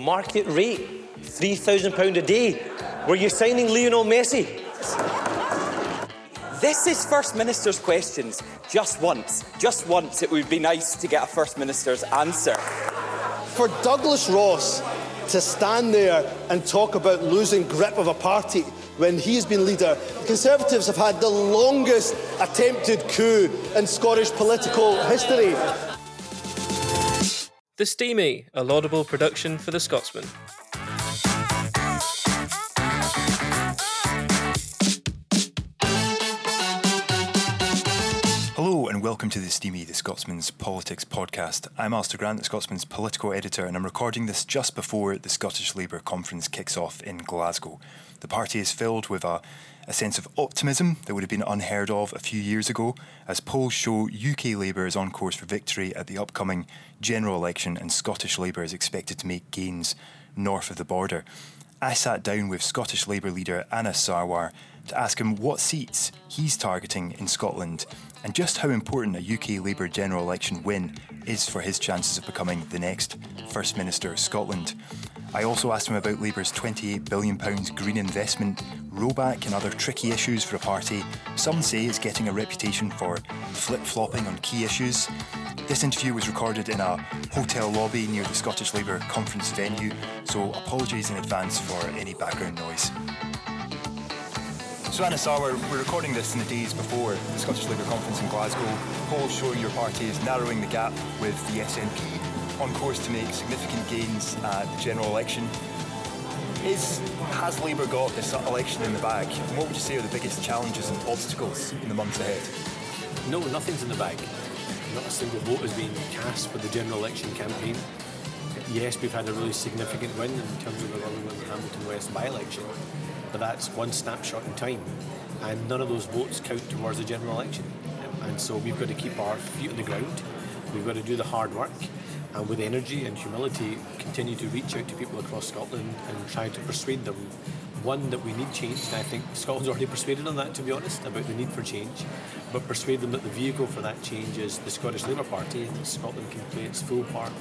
market rate, £3,000 a day. Were you signing Lionel Messi? This is First Minister's questions. Just once, just once, it would be nice to get a First Minister's answer. For Douglas Ross to stand there and talk about losing grip of a party when he's been leader, the Conservatives have had the longest attempted coup in Scottish political history. The Steamie, a laudable production for the Scotsman. Welcome to the Steamie, the Scotsman's politics podcast. I'm Alistair Grant, the Scotsman's political editor, and I'm recording this just before the Scottish Labour conference kicks off in Glasgow. The party is filled with a, a sense of optimism that would have been unheard of a few years ago, as polls show UK Labour is on course for victory at the upcoming general election, and Scottish Labour is expected to make gains north of the border. I sat down with Scottish Labour leader Anas Sarwar to ask him what seats he's targeting in Scotland and just how important a UK Labour general election win is for his chances of becoming the next First Minister of Scotland. I also asked him about Labour's £28 billion green investment, rollback, and other tricky issues for a party some say is getting a reputation for flip flopping on key issues. This interview was recorded in a hotel lobby near the Scottish Labour conference venue, so apologies in advance for any background noise. So, Anas Sarwar, we're recording this in the days before the Scottish Labour conference in Glasgow. Polls showing your party is narrowing the gap with the SNP on course to make significant gains at the general election. Is, has Labour got this election in the bag? And what would you say are the biggest challenges and obstacles in the months ahead? No, nothing's in the bag. Not a single vote has been cast for the general election campaign. Yes, we've had a really significant win in terms of the Hamilton West by election, but that's one snapshot in time, and none of those votes count towards the general election. And so we've got to keep our feet on the ground. We've got to do the hard work, and with energy and humility continue to reach out to people across Scotland and try to persuade them. One that we need change. And I think Scotland's already persuaded on that to be honest about the need for change. But persuade them that the vehicle for that change is the Scottish Labour Party and that Scotland can play its full part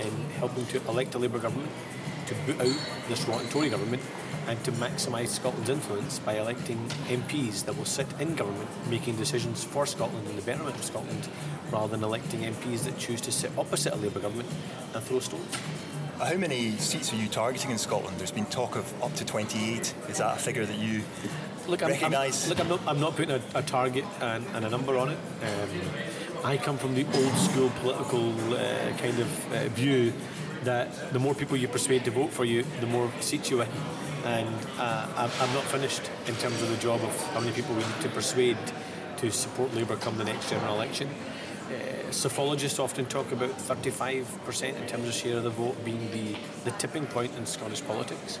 in helping to elect a Labour government to boot out this rotten Tory government and to maximise Scotland's influence by electing MPs that will sit in government making decisions for Scotland and the betterment of Scotland rather than electing MPs that choose to sit opposite a Labour government and throw stones. How many seats are you targeting in Scotland? There's been talk of up to 28. Is that a figure that you look, I'm, recognise? I'm, look, I'm not, I'm not putting a, a target and, and, a number on it. Um, I come from the old school political uh, kind of uh, view that the more people you persuade to vote for you, the more seats you win. And uh, I'm, not finished in terms of the job of how many people we need to persuade to support Labour come the next general election. Uh, psephologists often talk about 35% in terms of share of the vote being the, the tipping point in Scottish politics.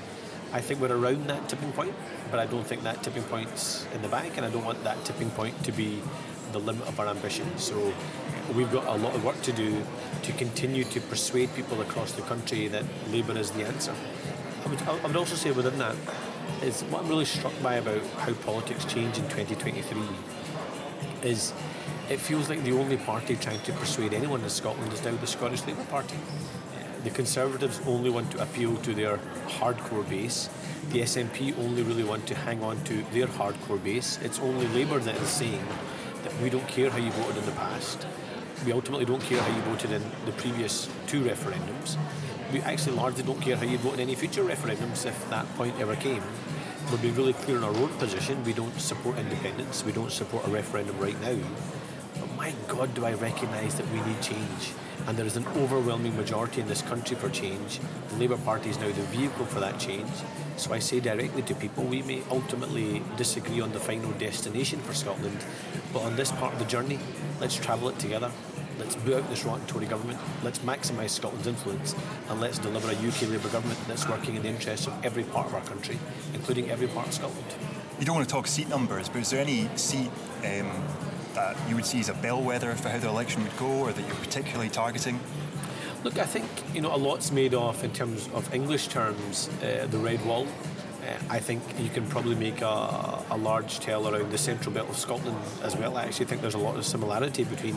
I think we're around that tipping point, but I don't think that tipping point's in the bank, and I don't want that tipping point to be the limit of our ambition. So we've got a lot of work to do to continue to persuade people across the country that Labour is the answer. I would, I would also say within that is what I'm really struck by about how politics change in 2023 is it feels like the only party trying to persuade anyone in Scotland is now the Scottish Labour Party. Uh, the Conservatives only want to appeal to their hardcore base. The SNP only really want to hang on to their hardcore base. It's only Labour that is saying that we don't care how you voted in the past. We ultimately don't care how you voted in the previous two referendums. We actually largely don't care how you vote in any future referendums if that point ever came. We're being really clear in our own position. We don't support independence. We don't support a referendum right now But my God, do I recognise that we need change. And there is an overwhelming majority in this country for change. The Labour Party is now the vehicle for that change. So I say directly to people, we may ultimately disagree on the final destination for Scotland, but on this part of the journey, let's travel it together. Let's boot out this rotten Tory government. Let's maximise Scotland's influence, and let's deliver a UK Labour government that's working in the interests of every part of our country, including every part of Scotland. You don't want to talk seat numbers, but is there any seat um, that you would see as a bellwether for how the election would go or that you're particularly targeting? Look, I think you know a lot's made of in terms of English terms uh, the red wall. I think you can probably make a, a large tale around the central belt of Scotland as well. I actually think there's a lot of similarity between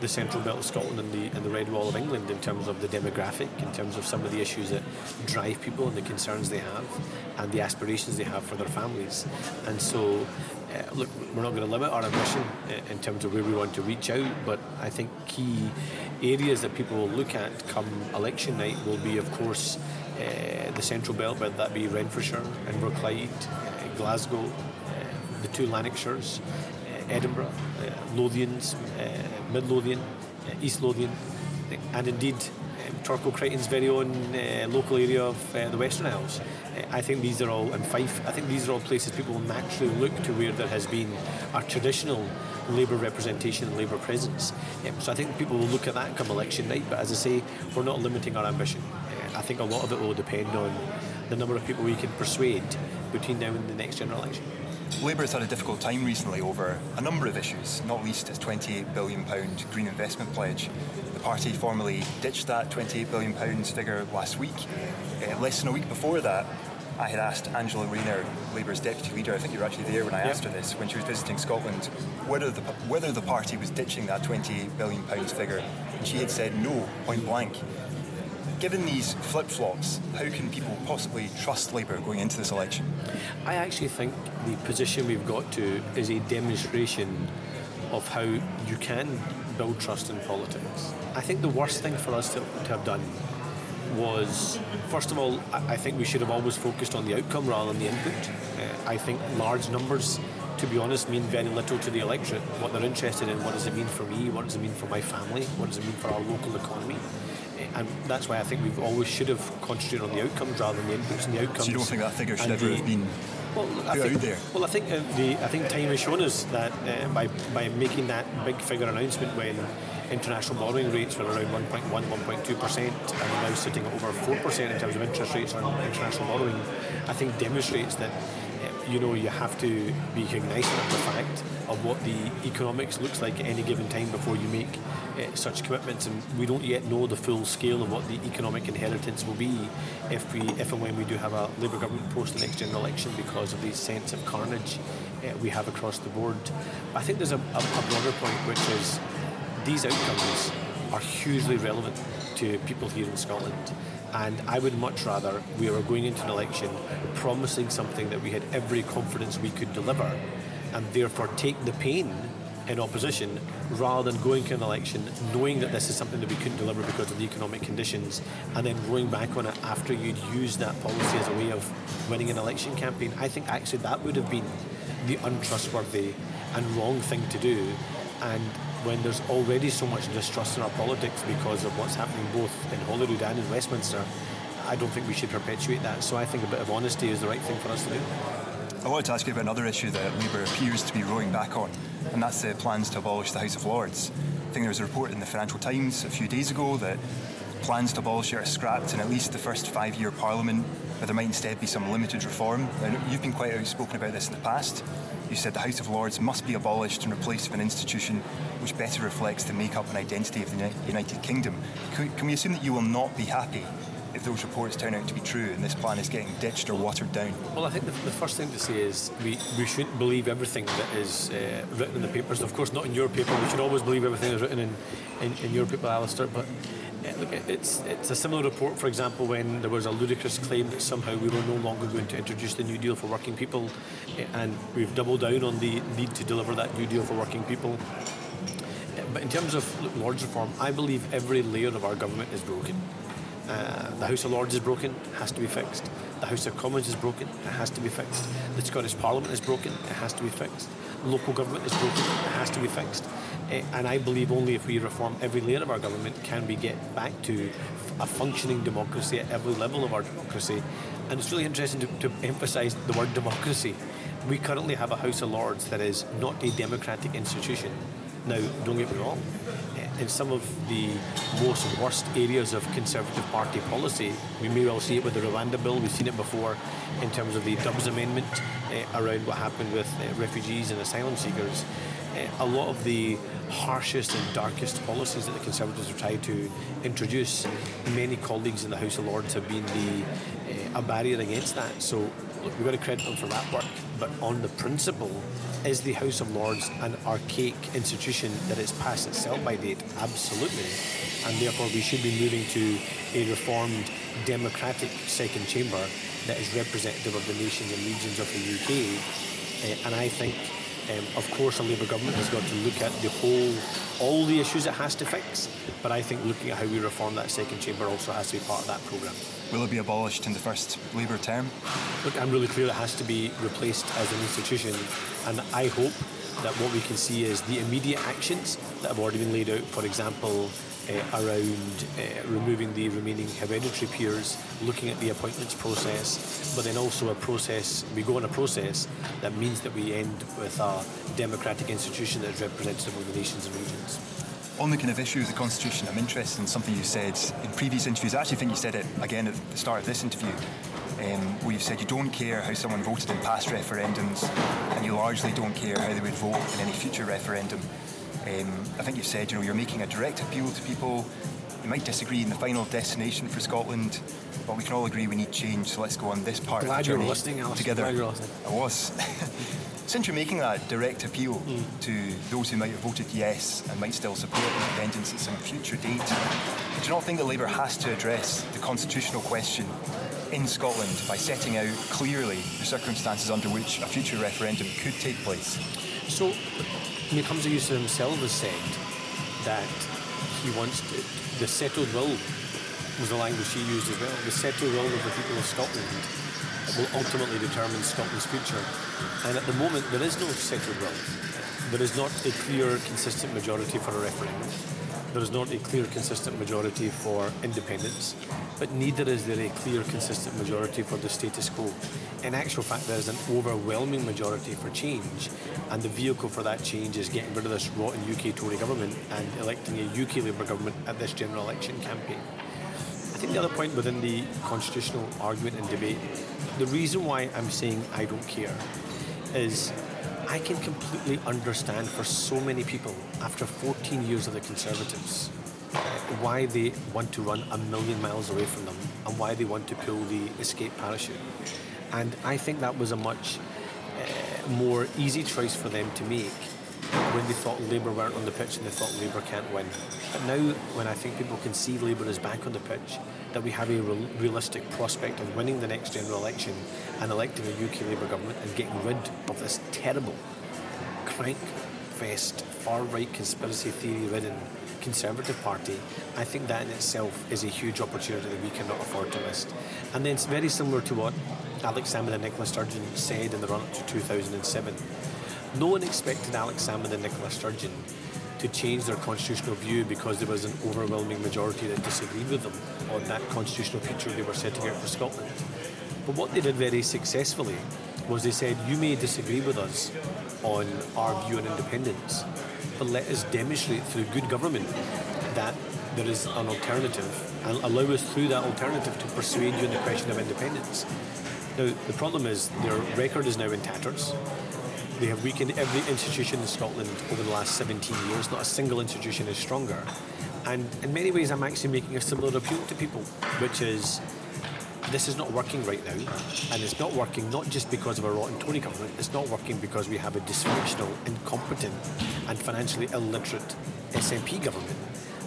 the central belt of Scotland and the, and the Red Wall of England in terms of the demographic, in terms of some of the issues that drive people and the concerns they have, and the aspirations they have for their families. And so, uh, look, we're not going to limit our ambition uh, in terms of where we want to reach out, but I think key areas that people will look at come election night will be, of course, uh, the central belt, whether that be Renfrewshire, Inverclyde, uh, Glasgow, uh, the two Lanarkshires, uh, Edinburgh, Lothians, Mid Lothian, uh, East Lothian, and indeed Torcuil Crichton's very own uh, local area of uh, the Western Isles. Uh, I think these are all, and Fife, I think these are all places people naturally look to where there has been a traditional Labour representation and Labour presence. Um, so I think people will look at that come election night, but as I say, we're not limiting our ambition. Uh, I think a lot of it will depend on the number of people we can persuade between now and the next general election. Labour has had a difficult time recently over a number of issues, not least its £28 billion green investment pledge. The party formally ditched that £28 billion figure last week. Uh, less than a week before that, I had asked Angela Rayner, Labour's deputy leader, I think you were actually there when I Yep. asked her this, when she was visiting Scotland, whether the, whether the party was ditching that £28 billion figure. And she had said no, point blank. Given these flip flops, how can people possibly trust Labour going into this election? I actually think the position we've got to is a demonstration of how you can build trust in politics. I think the worst thing for us to, to have done was, first of all, I think we should have always focused on the outcome rather than the input. Uh, I think large numbers, to be honest, mean very little to the electorate. What they're interested in, what does it mean for me? What does it mean for my family? What does it mean for our local economy? And that's why I think we've always should have concentrated on the outcomes rather than the inputs and the outcomes. So you don't think that figure should and ever the- have been well, I think, out there? Well, I think uh, the I think time has shown us that uh, by by making that big figure announcement when international borrowing rates were around 1.1, 1.2 percent, and we're now sitting at over four percent in terms of interest rates on international borrowing, I think demonstrates that. You know, you have to be cognizant of the fact of what the economics looks like at any given time before you make uh, such commitments, and we don't yet know the full scale of what the economic inheritance will be if we, if and when we do have a Labour government post the next general election because of the sense of carnage uh, we have across the board. I think there's a, a, a broader point, which is these outcomes are hugely relevant to people here in Scotland. And I would much rather we were going into an election promising something that we had every confidence we could deliver, and therefore take the pain in opposition rather than going to an election knowing that this is something that we couldn't deliver because of the economic conditions and then going back on it after you'd used that policy as a way of winning an election campaign. I think actually that would have been the untrustworthy and wrong thing to do. And when there's already so much distrust in our politics because of what's happening both in Holyrood and in Westminster, I don't think we should perpetuate that. So I think a bit of honesty is the right thing for us to do. I wanted to ask you about another issue that Labour appears to be rowing back on, and that's the plans to abolish the House of Lords. I think there was a report in the Financial Times a few days ago that plans to abolish it are scrapped in at least the first five year Parliament, but there might instead be some limited reform. Now, you've been quite outspoken about this in the past. You said the House of Lords must be abolished and replaced with an institution which better reflects the makeup and identity of the United Kingdom. Can, we assume that you will not be happy if those reports turn out to be true and this plan is getting ditched or watered down? Well, I think the, the first thing to say is we, we shouldn't believe everything that is uh, written in the papers. Of course, not in your paper. We should always believe everything that's written in, in, in your paper, Alistair. But uh, look, it's it's a similar report, for example, when there was a ludicrous claim that somehow we were no longer going to introduce the New Deal for working people, uh, and we've doubled down on the need to deliver that New Deal for working people. But in terms of Lords reform, I believe every layer of our government is broken. Uh, the House of Lords is broken, it has to be fixed. The House of Commons is broken, it has to be fixed. The Scottish Parliament is broken, it has to be fixed. Local government is broken, it has to be fixed. Uh, and I believe only if we reform every layer of our government can we get back to a functioning democracy at every level of our democracy. And it's really interesting to, to emphasise the word democracy. We currently have a House of Lords that is not a democratic institution. Now, don't get me wrong, eh, in some of the most worst areas of Conservative Party policy, we may well see it with the Rwanda bill, we've seen it before in terms of the Dubs Amendment uh, around what happened with uh, refugees and asylum seekers. Uh, a lot of the harshest and darkest policies that the Conservatives have tried to introduce, many colleagues in the House of Lords have been the, a barrier against that. So look, we've got to credit them for that work. But on the principle, is the House of Lords an archaic institution that is past its sell-by date? Absolutely. And therefore we should be moving to a reformed democratic second chamber that is representative of the nations and regions of the UK. Uh, and I think um, of course, a Labour government has got to look at the whole, all the issues it has to fix. But I think looking at how we reform that second chamber also has to be part of that programme. Will it be abolished in the first Labour term? Look, I'm really clear it has to be replaced as an institution, and I hope that what we can see is the immediate actions that have already been laid out. For example, uh, around uh, removing the remaining hereditary peers, looking at the appointments process, but then also a process, we go on a process that means that we end with a democratic institution that is representative of the nations and regions. On the kind of issue of the Constitution, I'm interested in something you said in previous interviews. I actually think you said it again at the start of this interview, um, where you've said you don't care how someone voted in past referendums, and you largely don't care how they would vote in any future referendum. Um, I think you've said you know you're making a direct appeal to people. You might disagree in the final destination for Scotland, but we can all agree we need change. So let's go on this part Glad of the you're journey listening, Alice. together. Glad you're listening. I was. Since you're making that direct appeal mm. to those who might have voted yes and might still support independence at some future date, do you not think that Labour has to address the constitutional question in Scotland by setting out clearly the circumstances under which a future referendum could take place? So, I mean, Humza Yousaf himself has said that he wants to, the settled will was the language he used as well. The settled will of the people of Scotland will ultimately determine Scotland's future. And at the moment, there is no settled will. There is not a clear, consistent majority for a referendum. There is not a clear, consistent majority for independence, but neither is there a clear, consistent majority for the status quo. In actual fact, there is an overwhelming majority for change, and the vehicle for that change is getting rid of this rotten UK Tory government and electing a UK Labour government at this general election campaign. I think the other point within the constitutional argument and debate, the reason why I'm saying I don't care is I can completely understand for so many people after 14 years of the Conservatives why they want to run a million miles away from them and why they want to pull the escape parachute. And I think that was a much uh, more easy choice for them to make when they thought Labour weren't on the pitch and they thought Labour can't win. But now, when I think people can see Labour is back on the pitch, that we have a real, realistic prospect of winning the next general election and electing a UK Labour government and getting rid of this terrible, crank fest, far right conspiracy theory ridden Conservative Party, I think that in itself is a huge opportunity that we cannot afford to miss. And then it's very similar to what Alex Salmond and Nicola Sturgeon said in the run up to 2007 no one expected Alex Salmond and Nicola Sturgeon to change their constitutional view because there was an overwhelming majority that disagreed with them on that constitutional future they were setting out for Scotland. But what they did very successfully was they said, you may disagree with us on our view on independence, but let us demonstrate through good government that there is an alternative and allow us through that alternative to persuade you on the question of independence. Now, the problem is their record is now in tatters. They have weakened every institution in Scotland over the last 17 years. Not a single institution is stronger. And in many ways, I'm actually making a similar appeal to people, which is this is not working right now. And it's not working not just because of a rotten Tory government, it's not working because we have a dysfunctional, incompetent, and financially illiterate SNP government.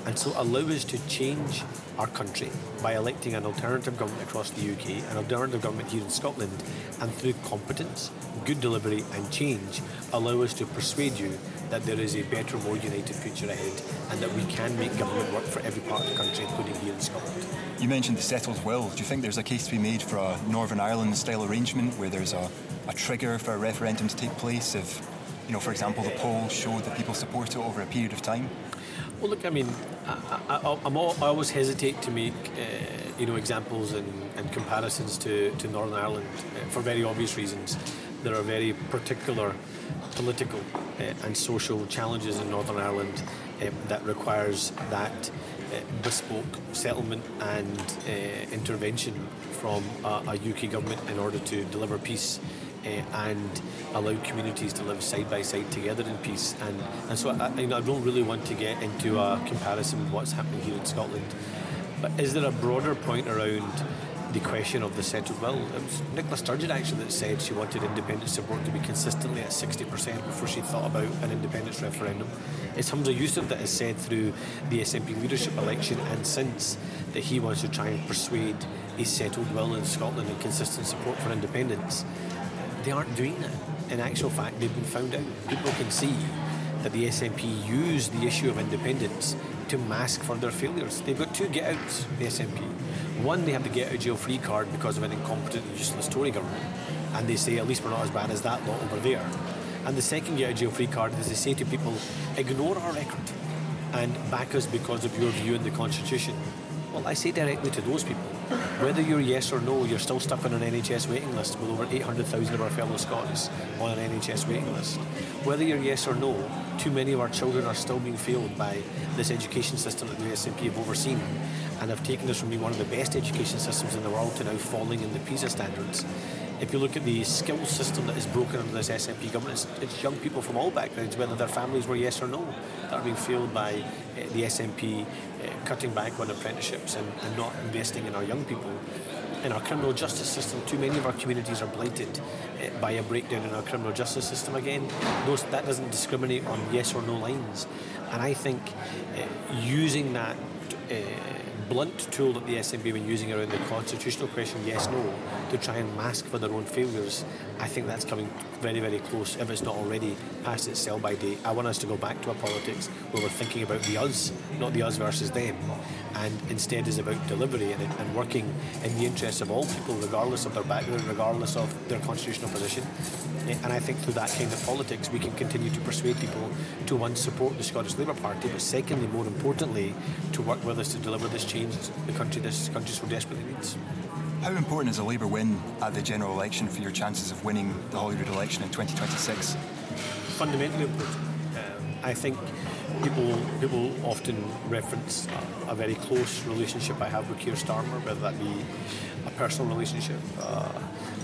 And so allow us to change our country by electing an alternative government across the UK, an alternative government here in Scotland, and through competence, good delivery, and change, allow us to persuade you that there is a better, more united future ahead and that we can make government work for every part of the country, including here in Scotland. You mentioned the settled will. Do you think there's a case to be made for a Northern Ireland style arrangement where there's a, a trigger for a referendum to take place if, you know, for example, the polls show that people support it over a period of time? Well, look, I mean, I, am all, I always hesitate to make, uh, you know, examples and, and, comparisons to, to Northern Ireland uh, for very obvious reasons. There are very particular political uh, and social challenges in Northern Ireland um, that requires that uh, bespoke settlement and uh, intervention from a, a UK government in order to deliver peace uh, Uh, and allow communities to live side by side together in peace. And, and so I, I, don't really want to get into a comparison with what's happening here in Scotland. But is there a broader point around the question of the settled will. It was Nicola Sturgeon actually that said she wanted independent support to be consistently at 60% before she thought about an independence referendum. It's Humza Yousaf that has said through the SNP leadership election and since that he wants to try and persuade a settled will in Scotland and consistent support for independence. They aren't doing that. In actual fact, they've been found out. People can see that the SNP used the issue of independence to mask further failures. They've got two get outs, the SNP. One, they have the get out jail free card because of an incompetent and useless Tory government, and they say at least we're not as bad as that lot over there. And the second get out jail free card is they say to people, ignore our record and back us because of your view in the Constitution. Well, I say directly to those people, whether you're yes or no, you're still stuck on an NHS waiting list with over 800,000 of our fellow Scots on an NHS waiting list. Whether you're yes or no, too many of our children are still being failed by this education system that the SNP have overseen and have taken us from being one of the best education systems in the world to now falling in the PISA standards. If you look at the skills system that is broken under this SNP government, it's, it's young people from all backgrounds, whether their families were yes or no, that are being failed by uh, the SNP uh, cutting back on apprenticeships and, and not investing in our young people in our criminal justice system, too many of our communities are blighted uh, by a breakdown in our criminal justice system. Again, those, that doesn't discriminate on yes or no lines. And I think uh, using that uh, blunt tool that the SNP have been using around the constitutional question, yes, no, to try and mask for their own failures, I think that's coming very, very close, if it's not already past its sell by date. I want us to go back to a politics where we're thinking about the us, not the us versus them, and instead is about delivery and, and working in the interests of all people, regardless of their background, regardless of their constitutional position. Eh, and I think through that kind of politics, we can continue to persuade people to one, support the Scottish Labour Party, but secondly, more importantly, to work with us to deliver this change the country this country so desperately needs. How important is a Labour win at the general election for your chances of winning the Holyrood election in 2026? Fundamentally important. Um, I think people people often reference a, a, very close relationship I have with Keir Starmer, whether that be a personal relationship, uh,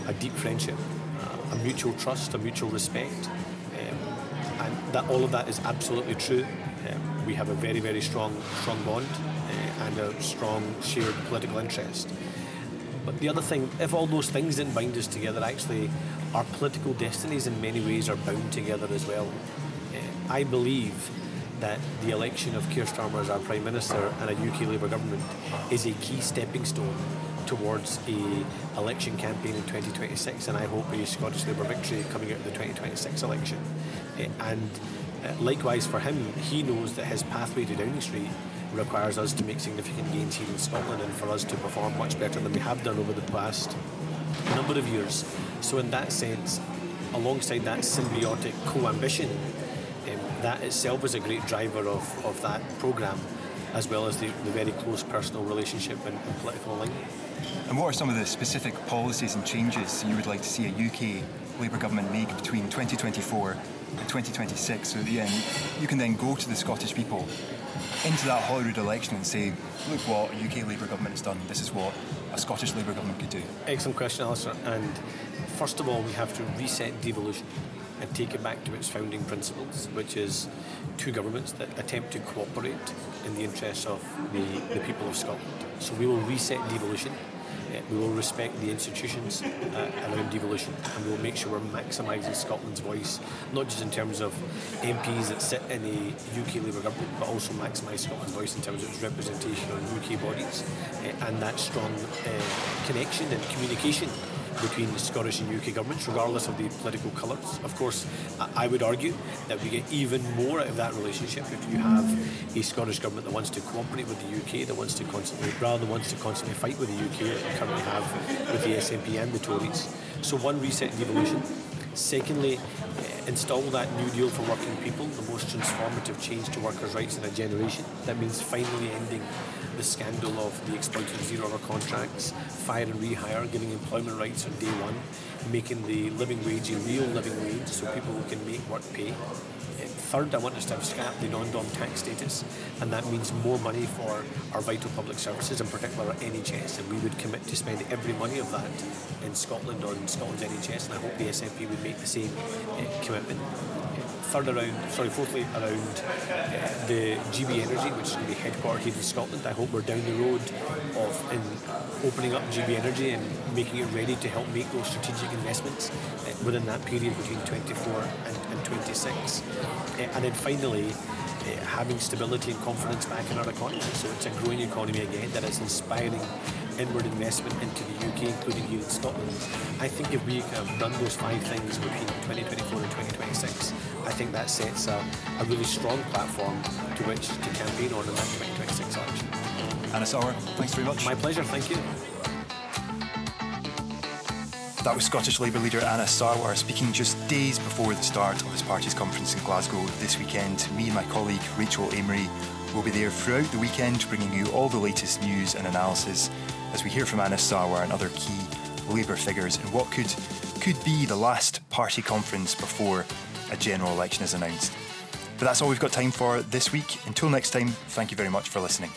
a deep friendship, uh, a mutual trust, a mutual respect, that all of that is absolutely true. Um, we have a very very strong strong bond uh, and a strong shared political interest. But the other thing, if all those things didn't bind us together, actually, our political destinies in many ways are bound together as well. Uh, I believe that the election of Keir Starmer as our Prime Minister and a UK Labour government is a key stepping stone towards a election campaign in 2026 and I hope a Scottish Labour victory coming out of the 2026 election. Uh, and uh, likewise for him, he knows that his pathway to Downing Street requires us to make significant gains here in Scotland and for us to perform much better than we have done over the past number of years. So, in that sense, alongside that symbiotic co ambition, um, that itself is a great driver of, of that programme, as well as the, the very close personal relationship and, and political alignment. And what are some of the specific policies and changes you would like to see a UK Labour government make between 2024 and 2026 so that yeah, you can then go to the Scottish people into that Holyrood election and say, look what a UK Labour government has done, this is what a Scottish Labour government could do? Excellent question, Alistair. And first of all, we have to reset devolution and take it back to its founding principles, which is two governments that attempt to cooperate in the interests of the, the people of Scotland. So we will reset devolution we will respect the institutions uh, around devolution and we will make sure we're maximising Scotland's voice, not just in terms of MPs that sit in the UK Labour government, but also maximise Scotland's voice in terms of its representation on UK bodies uh, and that strong connection and communication between the Scottish and UK governments, regardless of the political colours. Of course, I would argue that we get even more out of that relationship if you have a Scottish government that wants to cooperate with the UK, that wants to constantly, rather than wants to constantly fight with the UK, that we currently have with the SNP and the Tories. So one reset devolution. Secondly, eh, install that new deal for working people, the most transformative change to workers' rights in a generation. That means finally ending the scandal of the exploitative zero-hour contracts, fire and rehire, giving employment rights on day one, making the living wage a real living wage so people can make work pay. Third, I want us to have scrapped the non-dom tax status, and that means more money for our vital public services, in particular our NHS, and we would commit to spend every money of that in Scotland on Scotland's NHS, and I hope the SNP would make the same uh, commitment third around, sorry, fourthly around uh, the GB Energy, which is going to be headquartered in Scotland. I hope we're down the road of in opening up GB Energy and making it ready to help make those strategic investments uh, within that period between 24 and, and 26. Uh, and then finally, uh, having stability and confidence back in our economy. So it's a growing economy again that is inspiring inward investment into the UK, including here in Scotland. I think if we have done those five things between 2024 and 2026, I think that sets a, a really strong platform to which to campaign on in that 2026 election. Anas Sarwar, thanks very much. My pleasure, thank you. That was Scottish Labour leader Anas Sarwar speaking just days before the start of his party's conference in Glasgow this weekend. Me and my colleague Rachel Amery will be there throughout the weekend bringing you all the latest news and analysis as we hear from Anas Sarwar and other key Labour figures in what could could be the last party conference before a general election is announced. But that's all we've got time for this week. Until next time, thank you very much for listening.